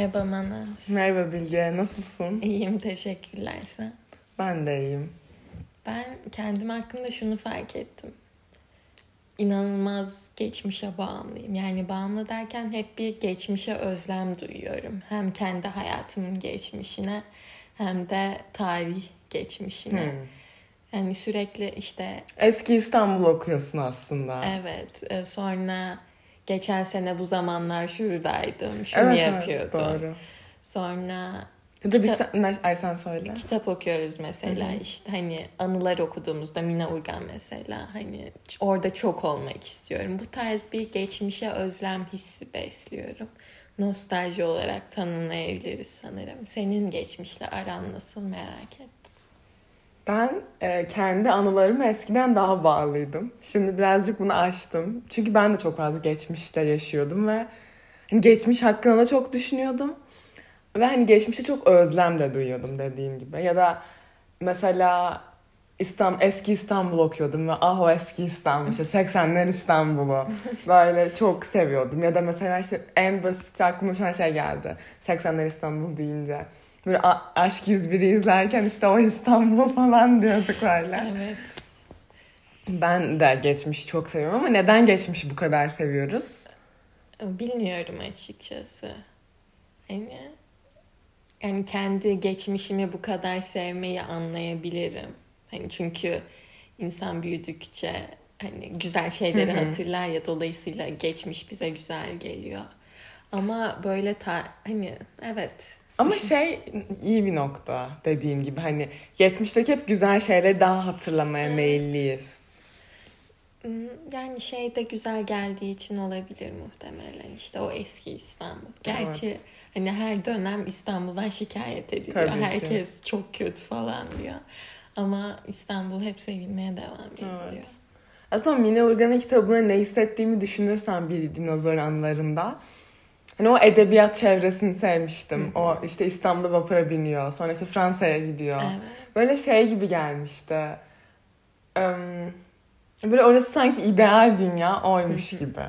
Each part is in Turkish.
Merhaba Manas. Merhaba Bilge, nasılsın? İyiyim, teşekkürler sen. Ben de iyiyim. Ben kendim hakkında şunu fark ettim. İnanılmaz geçmişe bağımlıyım. Yani bağımlı derken hep bir geçmişe özlem duyuyorum. Hem kendi hayatımın geçmişine hem de tarih geçmişine. Hmm. Yani sürekli işte Eski İstanbul okuyorsun aslında. evet e, sonra geçen sene bu zamanlar şuradaydım, şunu Evet, evet, yapıyordum. doğru. Sonra Ya da bir Kitap- sen, ay sen söyle. kitap okuyoruz mesela işte hani anılar okuduğumuzda Mina Urgan mesela hani orada çok olmak istiyorum. Bu tarz bir geçmişe özlem hissi besliyorum. Nostalji olarak tanımlayabiliriz sanırım. Senin geçmişle aran nasıl merak ettim. Ben e, kendi anılarıma eskiden daha bağlıydım. Şimdi birazcık bunu aştım. Çünkü ben de çok fazla geçmişte yaşıyordum ve hani geçmiş hakkında da çok düşünüyordum. Ve hani geçmişe çok özlem de duyuyordum dediğim gibi. Ya da mesela İstanbul, eski İstanbul okuyordum ve ah o eski İstanbul işte 80'ler İstanbul'u böyle çok seviyordum. Ya da mesela işte en basit aklıma şu an şey geldi 80'ler İstanbul deyince. Böyle A- Aşk 101'i izlerken işte o İstanbul falan diyorduk böyle. Evet. Ben de geçmişi çok seviyorum ama neden geçmişi bu kadar seviyoruz? Bilmiyorum açıkçası. Hani yani kendi geçmişimi bu kadar sevmeyi anlayabilirim. Hani çünkü insan büyüdükçe hani güzel şeyleri hatırlar ya dolayısıyla geçmiş bize güzel geliyor. Ama böyle ta hani evet Ama şey iyi bir nokta dediğin gibi hani geçmişteki hep güzel şeyleri daha hatırlamaya Evet. meyilliyiz. Hmm, yani şey de güzel geldiği için olabilir muhtemelen işte o eski İstanbul. Gerçi Evet. hani her dönem İstanbul'dan şikayet ediliyor. Tabii ki. Herkes çok kötü falan diyor. Ama İstanbul hep sevilmeye devam ediyor. Evet. Aslında Mine Urgan'ın kitabına ne hissettiğimi düşünürsen bir dinozor anılarında. Hani o edebiyat çevresini sevmiştim. O işte İstanbul'da vapura biniyor. Sonra işte Fransa'ya gidiyor. Evet. Böyle şey gibi gelmişti. Böyle orası sanki ideal dünya oymuş gibi.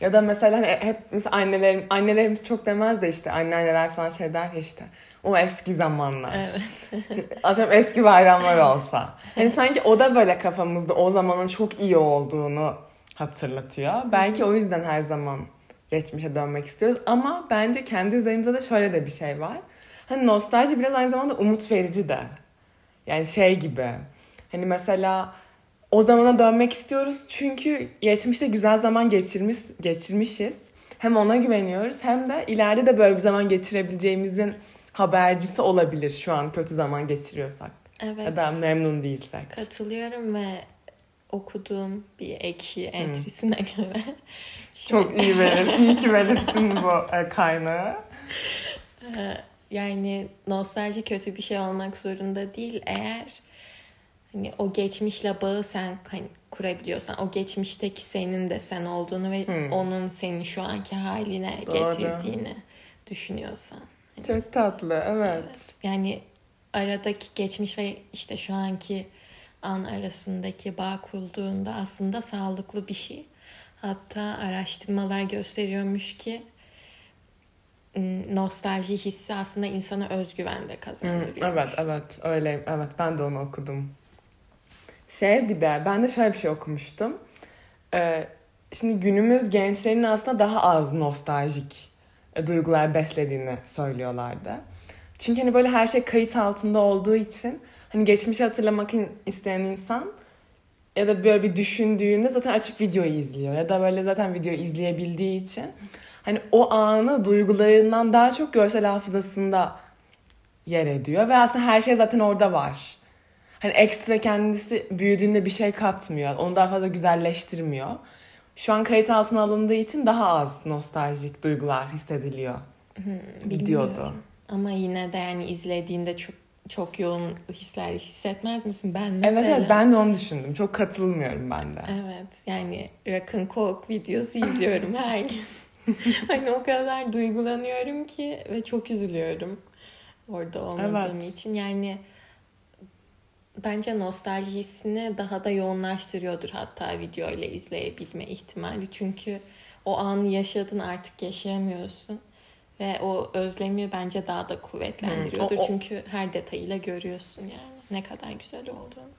Ya da mesela hani hep mesela annelerim, annelerimiz çok demez de işte anneanneler falan şey der ya işte o eski zamanlar. Evet. Atıyorum eski bayramlar olsa. Hani sanki o da böyle kafamızda o zamanın çok iyi olduğunu hatırlatıyor. Belki o yüzden her zaman geçmişe dönmek istiyoruz. Ama bence kendi üzerimizde de şöyle de bir şey var. Hani nostalji biraz aynı zamanda umut verici de. Yani şey gibi. Hani mesela o zamana dönmek istiyoruz çünkü geçmişte güzel zaman geçirmiş, geçirmişiz. Hem ona güveniyoruz hem de ileride de böyle bir zaman geçirebileceğimizin habercisi olabilir şu an kötü zaman geçiriyorsak. Evet. Ya da memnun değilsek. Katılıyorum ve okuduğum bir ekşi entrisine göre şey, Çok iyi verir. İyi ki belirttin bu e, kaynağı. e, yani nostalji kötü bir şey olmak zorunda değil eğer hani o geçmişle bağı sen hani kurabiliyorsan o geçmişteki senin de sen olduğunu ve Hmm. onun seni şu anki haline Doğru. getirdiğini düşünüyorsan. Hani Çok tatlı evet. Evet. Yani aradaki geçmiş ve işte şu anki an arasındaki bağ kurulduğunda aslında sağlıklı bir şey. Hatta araştırmalar gösteriyormuş ki nostalji hissi aslında insana özgüven de Hı, kazandırıyor. evet evet öyle evet ben de onu okudum. Şey bir de ben de şöyle bir şey okumuştum. Ee, şimdi günümüz gençlerinin aslında daha az nostaljik e, duygular beslediğini söylüyorlardı. Çünkü hani böyle her şey kayıt altında olduğu için hani geçmişi hatırlamak isteyen insan ya da böyle bir düşündüğünde zaten açıp videoyu izliyor ya da böyle zaten video izleyebildiği için hani o anı duygularından daha çok görsel hafızasında yer ediyor ve aslında her şey zaten orada var. Hani ekstra kendisi büyüdüğünde bir şey katmıyor. Onu daha fazla güzelleştirmiyor. Şu an kayıt altına alındığı için daha az nostaljik duygular hissediliyor. Gidiyordu. Bilmiyorum. Ama yine de yani izlediğinde çok çok yoğun hisler hissetmez misin? Ben mesela. Evet evet ben de onu düşündüm. Çok katılmıyorum ben de. Evet yani Rock'n Coke videosu izliyorum her gün. hani o kadar duygulanıyorum ki ve çok üzülüyorum orada olmadığım için. Yani bence nostalji hissini daha da yoğunlaştırıyordur hatta video ile izleyebilme ihtimali. Çünkü o anı yaşadın artık yaşayamıyorsun. Ve o özlemi bence daha da kuvvetlendiriyordur. Hmm, o, o... Çünkü her detayıyla görüyorsun yani ne kadar güzel olduğunu.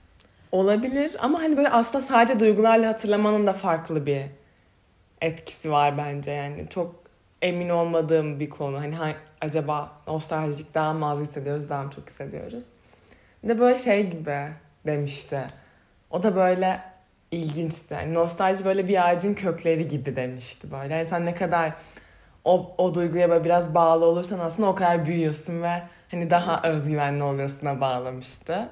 Olabilir ama hani böyle aslında sadece duygularla hatırlamanın da farklı bir etkisi var bence yani. Çok emin olmadığım bir konu. Hani ha, acaba nostaljik daha mı az hissediyoruz, daha mı çok hissediyoruz? Bir de böyle şey gibi demişti. O da böyle ilginçti. Yani nostalji böyle bir ağacın kökleri gibi demişti böyle. Yani sen ne kadar o, o duyguya böyle biraz bağlı olursan aslında o kadar büyüyorsun ve hani daha özgüvenli oluyorsun'a bağlamıştı.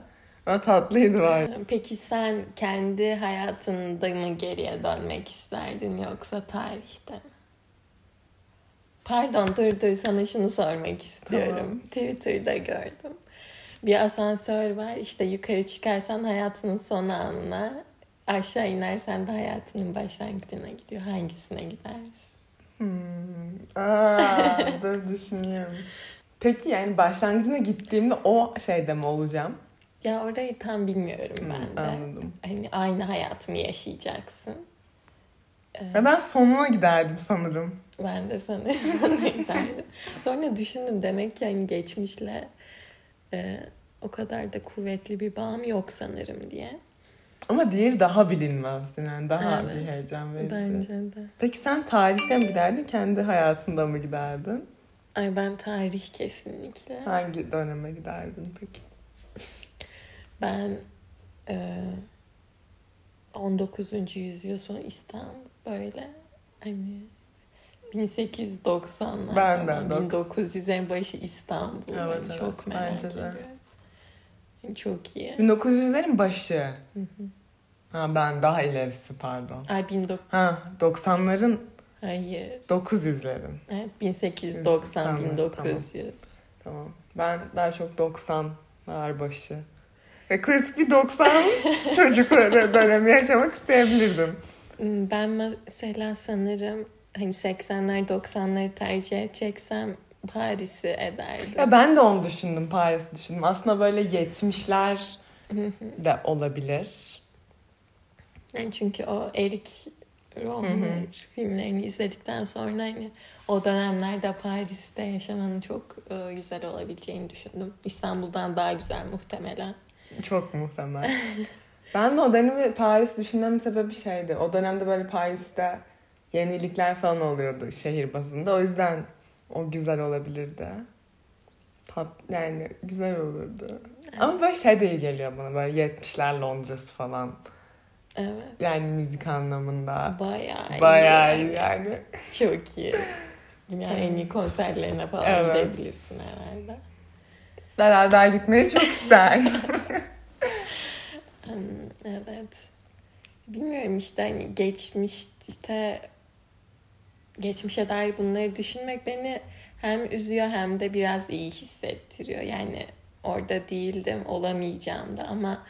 O tatlıydı var. Peki sen kendi hayatında mı geriye dönmek isterdin yoksa tarihte mi? Pardon dur dur sana şunu sormak istiyorum. Tamam. Twitter'da gördüm. Bir asansör var işte yukarı çıkarsan hayatının son anına aşağı inersen de hayatının başlangıcına gidiyor. Hangisine gidersin? Hmm. Aa, dur düşünüyorum. Peki yani başlangıcına gittiğimde o şeyde mi olacağım? Ya orayı tam bilmiyorum ben de. Anladım. Hani aynı hayatımı yaşayacaksın. Ve ben sonuna giderdim sanırım. Ben de sanırım sonuna giderdim. Sonra düşündüm demek ki hani geçmişle e, o kadar da kuvvetli bir bağım yok sanırım diye. Ama diğeri daha bilinmez. Yani daha evet, bir heyecan verici. Bence de. Peki sen tarihte mi giderdin, kendi hayatında mı giderdin? Ay ben tarih kesinlikle. Hangi döneme giderdin peki? Ben e, 19. yüzyıl sonu İstanbul böyle hani 1890'lar ben falan, 1900'lerin başı İstanbul. Evet, evet, çok merak bence ediyorum. Çok iyi. 1900'lerin başı. Hı hı. Ha ben daha ilerisi pardon. Ay 19... Ha 90'ların Hayır. 900'lerin. Evet 1890 1900. Tamam. tamam. Ben daha çok 90'lar başı. E, klasik bir 90 çocukları dönemi yaşamak isteyebilirdim. Hmm, ben mesela sanırım hani 80'ler 90'ları tercih edeceksem Paris'i ederdim. Ya ben de onu düşündüm Paris düşündüm. Aslında böyle 70'ler de olabilir. Yani çünkü o Eric Rohmer filmlerini izledikten sonra hani o dönemlerde Paris'te yaşamanın çok e, güzel olabileceğini düşündüm. İstanbul'dan daha güzel muhtemelen. Çok muhtemel. ben de o dönemi Paris düşünmemin sebebi şeydi. O dönemde böyle Paris'te yenilikler falan oluyordu şehir bazında. O yüzden o güzel olabilirdi. Tat, yani güzel olurdu. Evet. Ama böyle şey de iyi geliyor bana. Böyle 70'ler Londra'sı falan. Evet. Yani müzik anlamında. Bayağı iyi. Bayağı iyi yani. Çok iyi. Dünyanın en iyi konserlerine falan evet. gidebilirsin herhalde. Beraber gitmeyi çok isterdim. evet. Bilmiyorum işte hani geçmişte geçmişe dair bunları düşünmek beni hem üzüyor hem de biraz iyi hissettiriyor. Yani orada değildim, olamayacağım da ama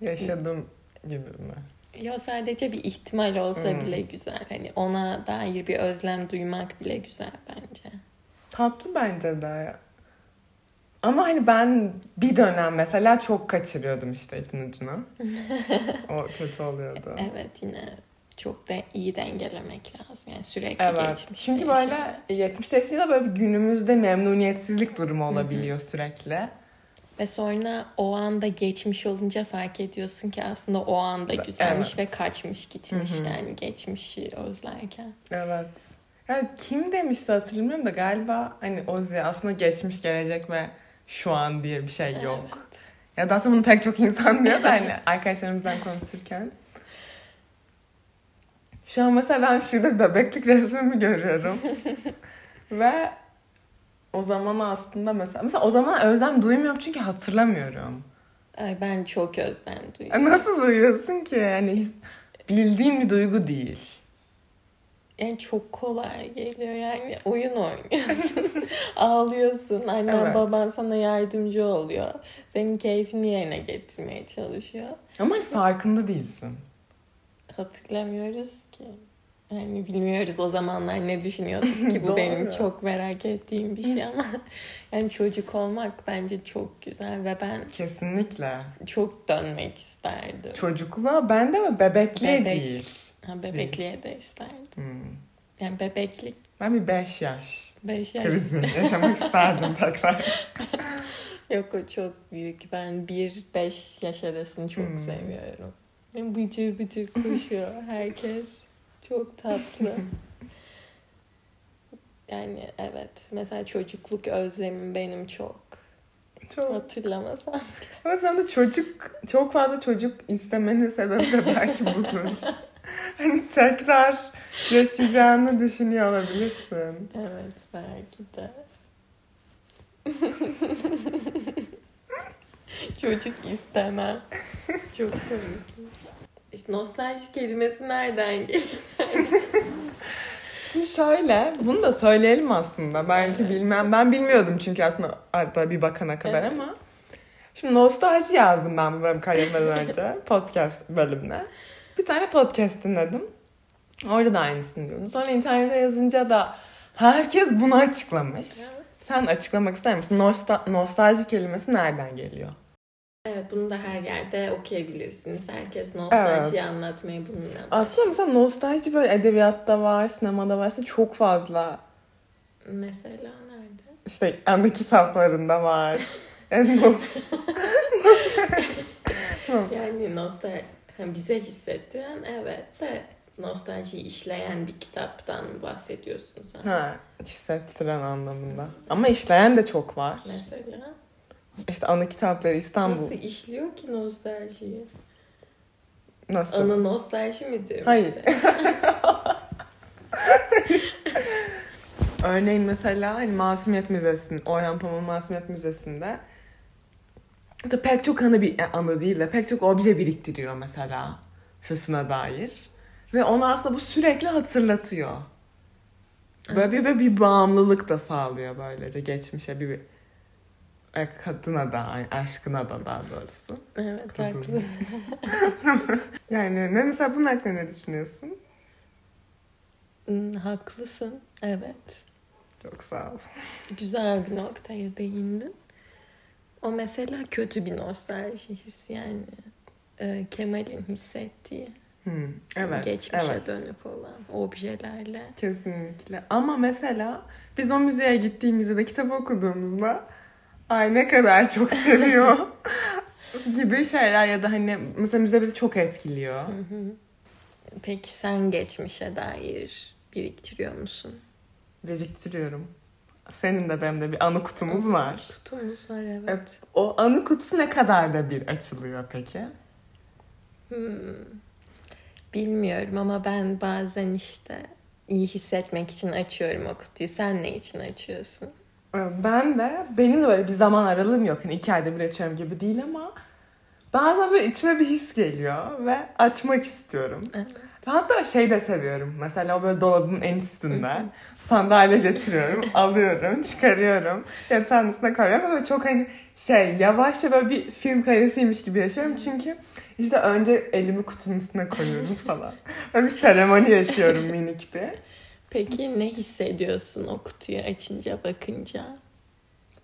yaşadım gibi mi? Yo sadece bir ihtimal olsa hmm. bile güzel. Hani ona dair bir özlem duymak bile güzel bence. Tatlı bence de. Ama hani ben bir dönem mesela çok kaçırıyordum işte ipin ucuna. o kötü oluyordu. Evet yine çok da iyi dengelemek lazım. Yani sürekli evet. geçmiş. Çünkü böyle 70'te yaşında böyle bir günümüzde memnuniyetsizlik durumu olabiliyor sürekli. Ve sonra o anda geçmiş olunca fark ediyorsun ki aslında o anda güzelmiş evet. ve kaçmış gitmiş Hı-hı. yani geçmişi özlerken. Evet. Yani kim demişti hatırlamıyorum da galiba hani Ozzy aslında geçmiş gelecek ve şu an diye bir şey yok. Evet. Ya da aslında bunu pek çok insan diyor da hani arkadaşlarımızdan konuşurken. Şu an mesela ben şurada bebeklik resmimi görüyorum. ve o zaman aslında mesela mesela o zaman özlem duymuyorum çünkü hatırlamıyorum. Ay ben çok özlem duyuyorum. Nasıl duyuyorsun ki? Yani bildiğin bir duygu değil. Yani çok kolay geliyor yani oyun oynuyorsun. Ağlıyorsun. Annen evet. baban sana yardımcı oluyor. Senin keyfini yerine getirmeye çalışıyor. Ama farkında değilsin. Hatırlamıyoruz ki. Yani bilmiyoruz o zamanlar ne düşünüyorduk ki bu benim çok merak ettiğim bir şey ama yani çocuk olmak bence çok güzel ve ben kesinlikle çok dönmek isterdim. Çocukluğa ben de mi bebekliğe Bebek. değil. Ha, bebekliğe de isterdim. Hmm. Yani bebeklik. Ben bir 5 yaş. 5 yaş. Krizini yaşamak isterdim tekrar. Yok o çok büyük. Ben 1-5 yaş arasını çok hmm. seviyorum. Bıcır bıcır koşuyor herkes. Çok tatlı. yani evet. Mesela çocukluk özlemim benim çok. Çok. Hatırlamasam. Ama sen de çocuk, çok fazla çocuk istemenin sebebi de belki budur. hani tekrar yaşayacağını düşünüyor olabilirsin. Evet belki de. Çocuk istemem. Çok komik. İşte nostalji kelimesi nereden geliyor? Şimdi şöyle, bunu da söyleyelim aslında. Belki evet. bilmem, ben bilmiyordum çünkü aslında böyle bir bakana kadar evet. ama. Şimdi nostalji yazdım ben bu bölüm kaydetmeden önce podcast bölümüne. Bir tane podcast dinledim. Orada da aynısını diyordu. Sonra internete yazınca da herkes bunu açıklamış. Evet. Sen açıklamak ister misin? Nostal nostalji kelimesi nereden geliyor? Evet bunu da her yerde okuyabilirsiniz. Herkes nostalji evet. anlatmayı bununla başlıyor. Aslında mesela nostalji böyle edebiyatta var, sinemada var. Çok fazla. Mesela nerede? İşte anı kitaplarında var. yani nostalji bize hissettiren evet de nostaljiyi işleyen bir kitaptan bahsediyorsun sen. Ha, hissettiren anlamında. Ama işleyen de çok var. Mesela? İşte anı kitapları İstanbul. Nasıl işliyor ki nostaljiyi? Nasıl? Anı nostalji midir? Hayır. Örneğin mesela hani Masumiyet Müzesi'nin, Orhan Pamuk'un Masumiyet Müzesi'nde de pek çok anı, bir, anı değil de pek çok obje biriktiriyor mesela Füsun'a dair. Ve onu aslında bu sürekli hatırlatıyor. Böyle bir, bir, bir bağımlılık da sağlıyor böylece geçmişe bir, bir e, kadına da aşkına da daha doğrusu. Evet haklısın. yani ne mesela bunun hakkında ne düşünüyorsun? Hmm, haklısın evet. Çok sağ ol. Güzel bir noktaya değindin. O mesela kötü bir nostalji hissi yani. E, Kemal'in hissettiği. Hmm, evet. Geçmişe evet. dönük olan objelerle. Kesinlikle. Ama mesela biz o müzeye gittiğimizde de kitabı okuduğumuzda ay ne kadar çok seviyor gibi şeyler ya da hani mesela müze bizi çok etkiliyor. Peki sen geçmişe dair biriktiriyor musun? Biriktiriyorum. Senin de benim de bir anı kutumuz var. Kutumuz var evet. evet. O anı kutusu ne kadar da bir açılıyor peki? Hmm. Bilmiyorum ama ben bazen işte iyi hissetmek için açıyorum o kutuyu. Sen ne için açıyorsun? Ben de benim de böyle bir zaman aralığım yok. Hani iki ayda bir açıyorum gibi değil ama bazen böyle içime bir his geliyor ve açmak istiyorum. Evet. Hatta şey de seviyorum. Mesela o böyle dolabın en üstünde sandalye getiriyorum, alıyorum, çıkarıyorum. Yatağın üstüne koyuyorum ve çok hani şey yavaş ve böyle bir film karesiymiş gibi yaşıyorum. Çünkü işte önce elimi kutunun üstüne koyuyorum falan. Böyle bir seremoni yaşıyorum minik bir. Peki ne hissediyorsun o kutuyu açınca bakınca?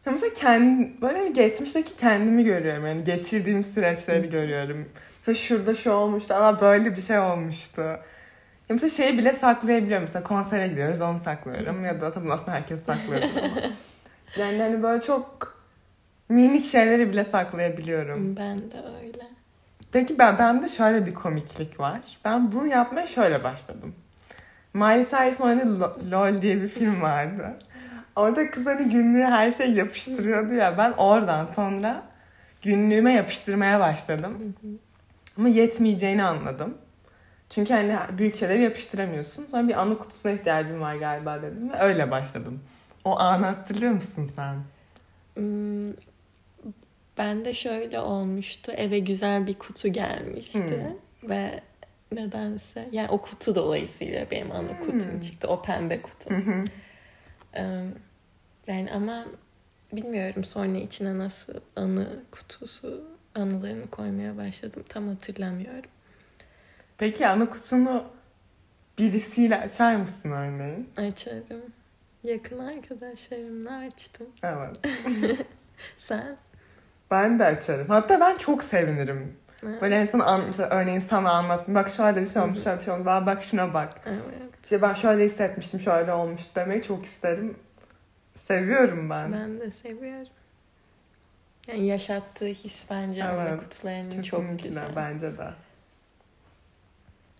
Ya mesela kendi, böyle hani geçmişteki kendimi görüyorum. Yani geçirdiğim süreçleri görüyorum. Mesela şurada şu olmuştu. Aa böyle bir şey olmuştu. Ya mesela şeyi bile saklayabiliyorum. Mesela konsere gidiyoruz onu saklıyorum. ya da tabii aslında herkes saklıyor ama. yani hani böyle çok minik şeyleri bile saklayabiliyorum. Ben de öyle. Peki ben, bende şöyle bir komiklik var. Ben bunu yapmaya şöyle başladım. Miley Cyrus'ın oynadığı LOL diye bir film vardı. Orada kız hani günlüğü her şey yapıştırıyordu ya. Ben oradan sonra günlüğüme yapıştırmaya başladım. Ama yetmeyeceğini anladım. Çünkü hani büyük şeyleri yapıştıramıyorsun. Sonra bir anı kutusuna ihtiyacım var galiba dedim ve öyle başladım. O anı hatırlıyor musun sen? Hmm, ben de şöyle olmuştu. Eve güzel bir kutu gelmişti. Hmm. Ve nedense yani o kutu dolayısıyla benim anı kutum hmm. çıktı. O pembe kutum. Hmm. yani ama bilmiyorum sonra içine nasıl anı kutusu anılarını koymaya başladım. Tam hatırlamıyorum. Peki anı kutunu birisiyle açar mısın örneğin? Açarım. Yakın arkadaşlarımla açtım. Evet. Sen? Ben de açarım. Hatta ben çok sevinirim. Evet. Böyle sana an, mesela örneğin sana anlattım. Bak şöyle bir şey olmuş, şöyle bir şey olmuş. Bak, bak şuna bak. Evet. İşte ben şöyle hissetmiştim, şöyle olmuş demeyi çok isterim. Seviyorum ben. Ben de seviyorum. Yani yaşattığı his bence evet, Anne çok güzel. bence de.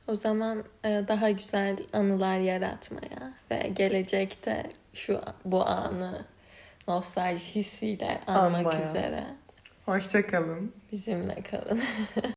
O zaman e, daha güzel anılar yaratmaya ve gelecekte şu bu anı nostalji hissiyle anmak Anmaya. üzere. Hoşçakalın. Bizimle kalın.